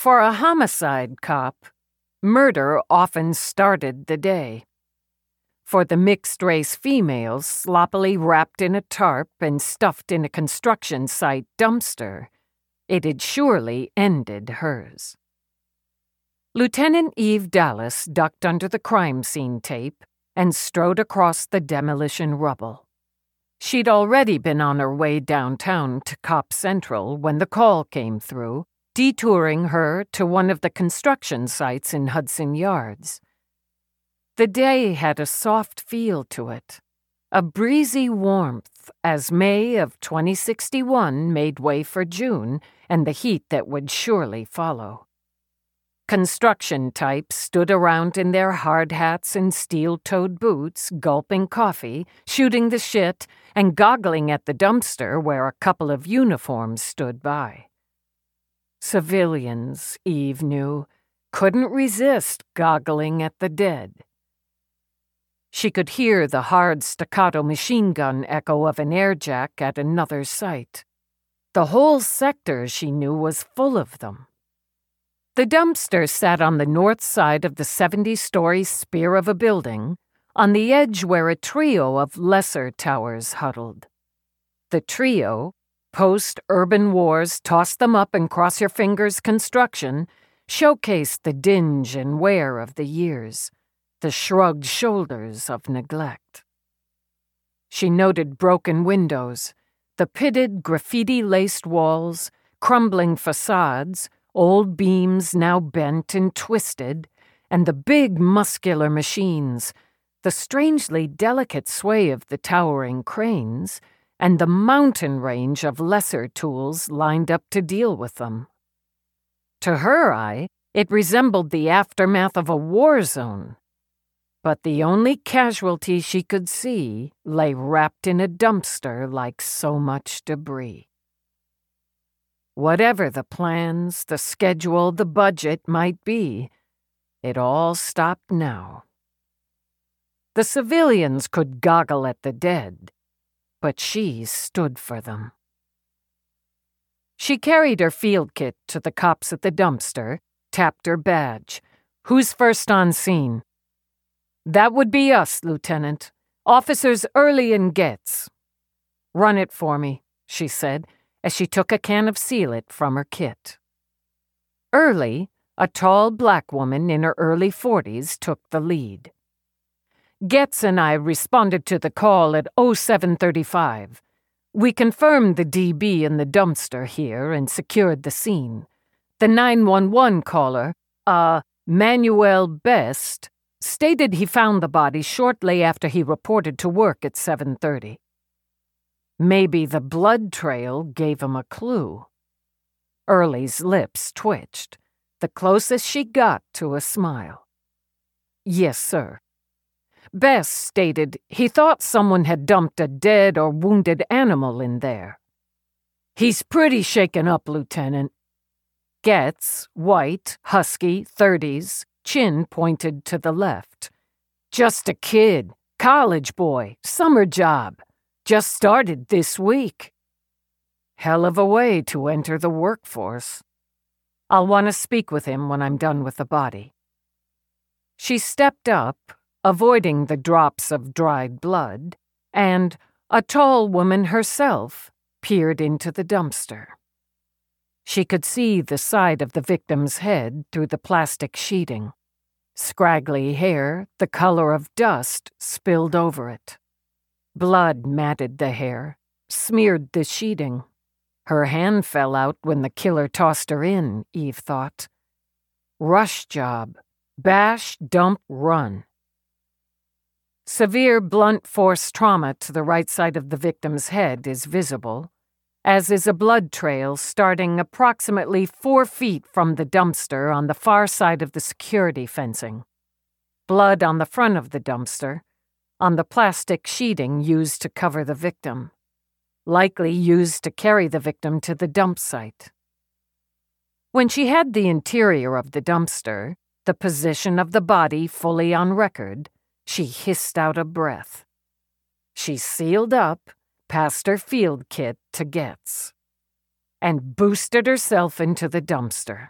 For a homicide cop, murder often started the day. For the mixed race females sloppily wrapped in a tarp and stuffed in a construction site dumpster, it had surely ended hers. Lieutenant Eve Dallas ducked under the crime scene tape and strode across the demolition rubble. She'd already been on her way downtown to Cop Central when the call came through, detouring her to one of the construction sites in Hudson Yards. The day had a soft feel to it, a breezy warmth as May of 2061 made way for June and the heat that would surely follow. Construction types stood around in their hard hats and steel toed boots, gulping coffee, shooting the shit, and goggling at the dumpster where a couple of uniforms stood by. Civilians, Eve knew, couldn't resist goggling at the dead. She could hear the hard staccato machine gun echo of an airjack at another site. The whole sector, she knew, was full of them. The dumpster sat on the north side of the 70 story spear of a building, on the edge where a trio of lesser towers huddled. The trio, post urban wars, toss them up and cross your fingers construction, showcased the dinge and wear of the years, the shrugged shoulders of neglect. She noted broken windows, the pitted, graffiti laced walls, crumbling facades, old beams now bent and twisted, and the big muscular machines, the strangely delicate sway of the towering cranes, and the mountain range of lesser tools lined up to deal with them. To her eye, it resembled the aftermath of a war zone. But the only casualty she could see lay wrapped in a dumpster like so much debris. Whatever the plans, the schedule, the budget might be, it all stopped now. The civilians could goggle at the dead, but she stood for them. She carried her field kit to the cops at the dumpster, tapped her badge. Who's first on scene? That would be us, Lieutenant. Officers Early and Getz. Run it for me, she said as she took a can of Seal-It from her kit. Early, a tall black woman in her early 40s, took the lead. Getz and I responded to the call at 0735. We confirmed the DB in the dumpster here and secured the scene. The 911 caller, uh, Manuel Best, stated he found the body shortly after he reported to work at 7:30. Maybe the blood trail gave him a clue. Early's lips twitched, the closest she got to a smile. Yes, sir. Best stated he thought someone had dumped a dead or wounded animal in there. He's pretty shaken up, Lieutenant. Getz, white, husky, 30s, chin pointed to the left. Just a kid, college boy, summer job. Just started this week. Hell of a way to enter the workforce. I'll want to speak with him when I'm done with the body. She stepped up, avoiding the drops of dried blood, and a tall woman herself peered into the dumpster. She could see the side of the victim's head through the plastic sheeting. Scraggly hair, the color of dust, spilled over it. Blood matted the hair, smeared the sheeting. Her hand fell out when the killer tossed her in, Eve thought. Rush job. Bash, dump, run. Severe blunt force trauma to the right side of the victim's head is visible, as is a blood trail starting approximately four feet from the dumpster on the far side of the security fencing. Blood on the front of the dumpster, on the plastic sheeting used to cover the victim, likely used to carry the victim to the dump site. When she had the interior of the dumpster, the position of the body fully on record, she hissed out a breath. She sealed up, passed her field kit to Getz, and boosted herself into the dumpster.